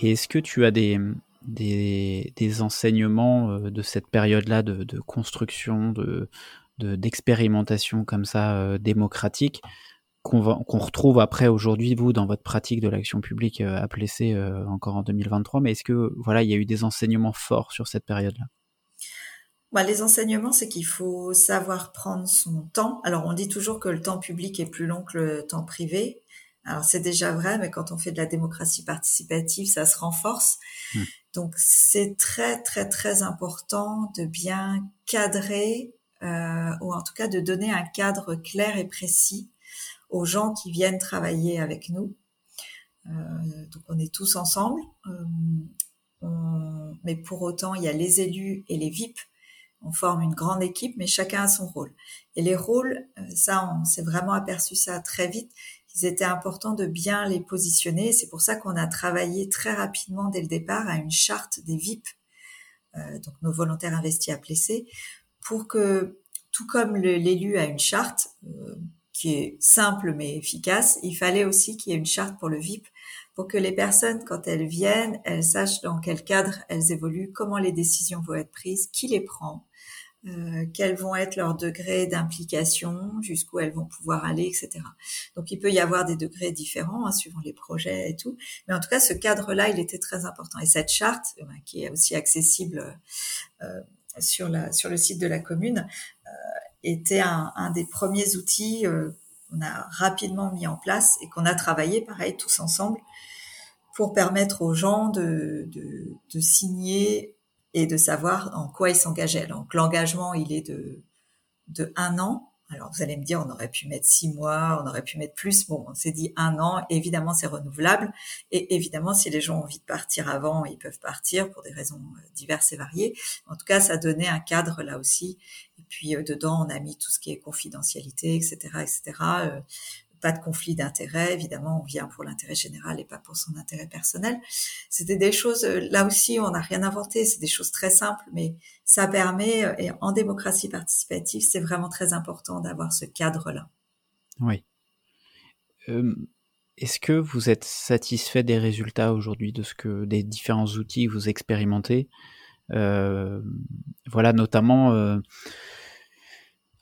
Et est-ce que tu as des, enseignements euh, de cette période-là de, construction, de, de- d'expérimentation comme ça euh, démocratique qu'on, retrouve après aujourd'hui, vous, dans votre pratique de l'action publique euh, à Plessé encore en 2023 Mais est-ce que voilà, il y a eu des enseignements forts sur cette période-là? Bah, les enseignements, c'est qu'il faut savoir prendre son temps. Alors, on dit toujours que le temps public est plus long que le temps privé. Alors, c'est déjà vrai, mais quand on fait de la démocratie participative, ça se renforce. Mm. Donc, c'est très, très, très important de bien cadrer, euh, ou en tout cas de donner un cadre clair et précis aux gens qui viennent travailler avec nous. Euh, donc, on est tous ensemble. Euh, on- mais pour autant, il y a les élus et les VIP on forme une grande équipe, mais chacun a son rôle. Et les rôles, euh, ça, on s'est vraiment aperçu ça très vite. Ils étaient importants de bien les positionner. C'est pour ça qu'on a travaillé très rapidement dès le départ à une charte des VIP, euh, donc nos volontaires investis à Plessé, pour que, tout comme l'élu a une charte euh, qui est simple mais efficace, il fallait aussi qu'il y ait une charte pour le VIP pour que les personnes, quand elles viennent, elles sachent dans quel cadre elles évoluent, comment les décisions vont être prises, qui les prend, euh, quels vont être leurs degrés d'implication, jusqu'où elles vont pouvoir aller, etc. Donc il peut y avoir des degrés différents hein, suivant les projets et tout, mais en tout cas ce cadre-là, il était très important. Et cette charte, euh, qui est aussi accessible euh, sur, la, sur le site de la commune, euh, était un, un des premiers outils euh, qu'on a rapidement mis en place et qu'on a travaillé, pareil, tous ensemble, pour permettre aux gens de, de, de signer et de savoir en quoi ils s'engageaient. Donc l'engagement, il est de, de un an. Alors vous allez me dire, on aurait pu mettre six mois, on aurait pu mettre plus. Bon, on s'est dit un an. Évidemment, c'est renouvelable. Et évidemment, si les gens ont envie de partir avant, ils peuvent partir pour des raisons euh, diverses et variées. En tout cas, ça donnait un cadre là aussi. Et puis euh, dedans, on a mis tout ce qui est confidentialité, etc., etc. pas de conflit d'intérêt, évidemment, on vient pour l'intérêt général et pas pour son intérêt personnel. C'était des choses, euh, là aussi, on n'a rien inventé, c'est des choses très simples, mais ça permet, euh, et en démocratie participative, c'est vraiment très important d'avoir ce cadre-là. Oui. Est-ce que vous êtes satisfait des résultats aujourd'hui de ce que des différents outils que vous expérimentez? Euh, Voilà, notamment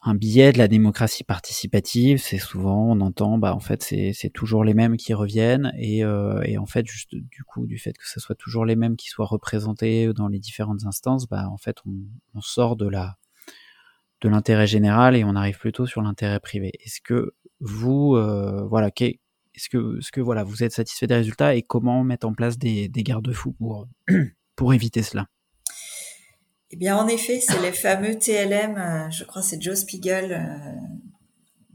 un billet de la démocratie participative. C'est souvent, on entend, bah en fait, c'est toujours les mêmes qui reviennent et, euh, et en fait, juste du coup, du fait que ce soit toujours les mêmes qui soient représentés dans les différentes instances, bah en fait, on, sort de la de l'intérêt général et on arrive plutôt sur l'intérêt privé. Est-ce que vous, euh, voilà, est-ce que, est-ce que voilà, vous êtes satisfait des résultats et comment mettre en place des, des garde-fous pour, pour éviter cela? Eh bien, en effet, c'est les fameux TLM, euh, je crois que c'est Joe Spiegel, euh,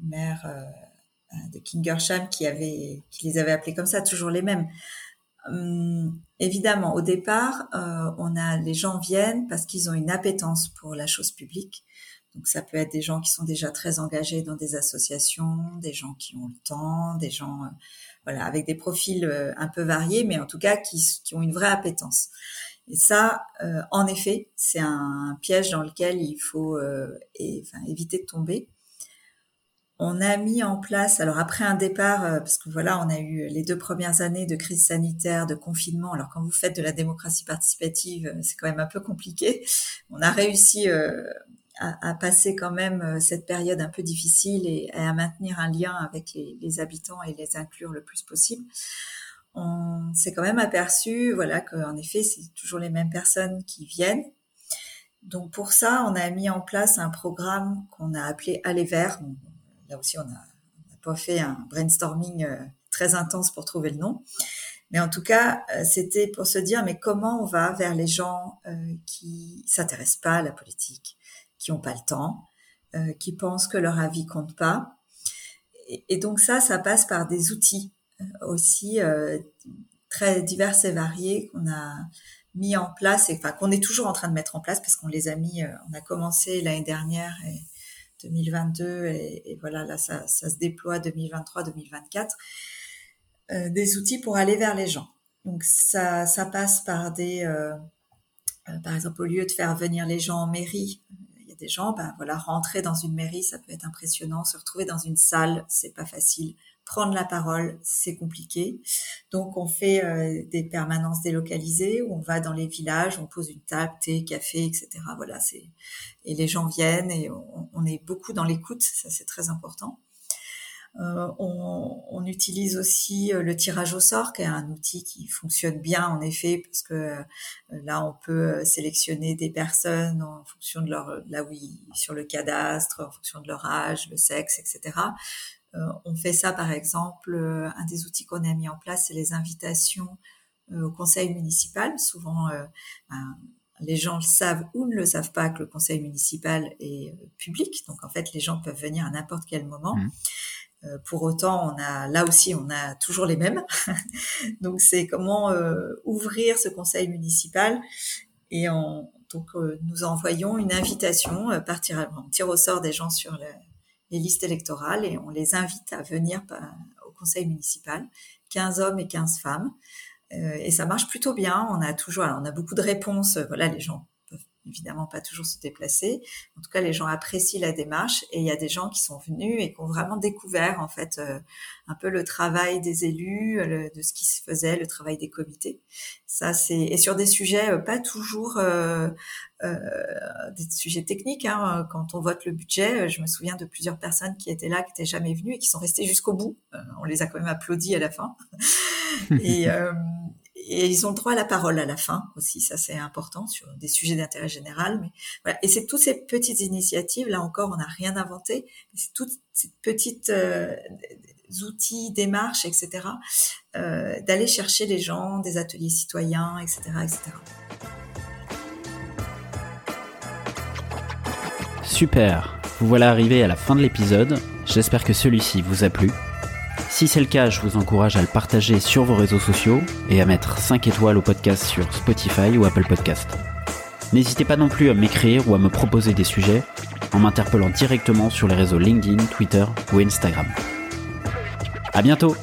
maire euh, de Kingersham, qui, avait, qui les avait appelés comme ça, toujours les mêmes. Hum, évidemment, au départ, on a les gens viennent parce qu'ils ont une appétence pour la chose publique. Donc ça peut être des gens qui sont déjà très engagés dans des associations, des gens qui ont le temps, des gens voilà avec des profils un peu variés, mais en tout cas qui, qui ont une vraie appétence. Et ça, euh, en effet, c'est un piège dans lequel il faut euh, enfin, éviter de tomber. On a mis en place, alors après un départ, euh, parce que voilà, on a eu les deux premières années de crise sanitaire, de confinement. Alors quand vous faites de la démocratie participative, euh, c'est quand même un peu compliqué. On a réussi euh, à, à, passer quand même cette période un peu difficile et, à maintenir un lien avec les, habitants et les inclure le plus possible. On s'est quand même aperçu, voilà, qu'en effet, c'est toujours les mêmes personnes qui viennent. Donc pour ça, on a mis en place un programme qu'on a appelé Aller vers. Là aussi, on n'a pas fait un brainstorming euh, très intense pour trouver le nom. Mais en tout cas, euh, c'était pour se dire, mais comment on va vers les gens euh, qui s'intéressent pas à la politique, qui ont pas le temps, qui pensent que leur avis compte pas. Et, donc ça, ça passe par des outils aussi très divers et variés qu'on a mis en place, et enfin qu'on est toujours en train de mettre en place parce qu'on les a mis, euh, on a commencé l'année dernière et 2022 et, voilà là ça, ça se déploie 2023-2024, euh, des outils pour aller vers les gens. Donc ça, ça passe par des, euh, euh, par exemple au lieu de faire venir les gens en mairie, il y a des gens, ben voilà, rentrer dans une mairie, ça peut être impressionnant, se retrouver dans une salle, c'est pas facile prendre la parole, c'est compliqué. Donc on fait euh, des permanences délocalisées où on va dans les villages, on pose une table, thé, café, etc. Voilà, c'est et les gens viennent et on, est beaucoup dans l'écoute, ça c'est très important. Euh, on, utilise aussi euh, le tirage au sort, qui est un outil qui fonctionne bien en effet, parce que euh, là on peut sélectionner des personnes en fonction de leur là oui sur le cadastre, en fonction de leur âge, le sexe, etc. On fait ça, par exemple, un des outils qu'on a mis en place, c'est les invitations au conseil municipal. Souvent, ben, les gens le savent ou ne le savent pas que le conseil municipal est public. Donc, en fait, les gens peuvent venir à n'importe quel moment. Mmh. Pour autant, on a là aussi, on a toujours les mêmes. donc, c'est comment ouvrir ce conseil municipal et donc nous envoyons une invitation partir, on tire au sort des gens sur le, les listes électorales et on les invite à venir au conseil municipal, 15 hommes et 15 femmes. Euh, et ça marche plutôt bien. On a toujours, on a beaucoup de réponses. Voilà, les gens évidemment pas toujours se déplacer. En tout cas, les gens apprécient la démarche et il y a des gens qui sont venus et qui ont vraiment découvert en fait euh, un peu le travail des élus, de ce qui se faisait, le travail des comités. Ça, c'est et sur des sujets euh, pas toujours euh, euh, des sujets techniques. Hein. Quand on vote le budget, je me souviens de plusieurs personnes qui étaient là, qui n'étaient jamais venues et qui sont restées jusqu'au bout. on les a quand même applaudis à la fin. et, et ils ont droit à la parole à la fin aussi, ça c'est important sur des sujets d'intérêt général. Et c'est toutes ces petites initiatives, là encore, on n'a rien inventé. C'est toutes ces petites euh, outils, démarches, etc. Euh, d'aller chercher les gens, des ateliers citoyens, etc., etc. Super. Vous voilà arrivé à la fin de l'épisode. J'espère que celui-ci vous a plu. Si c'est le cas, je vous encourage à le partager sur vos réseaux sociaux et à mettre 5 étoiles au podcast sur Spotify ou Apple Podcast. N'hésitez pas non plus à m'écrire ou à me proposer des sujets en m'interpellant directement sur les réseaux LinkedIn, Twitter ou Instagram. À bientôt!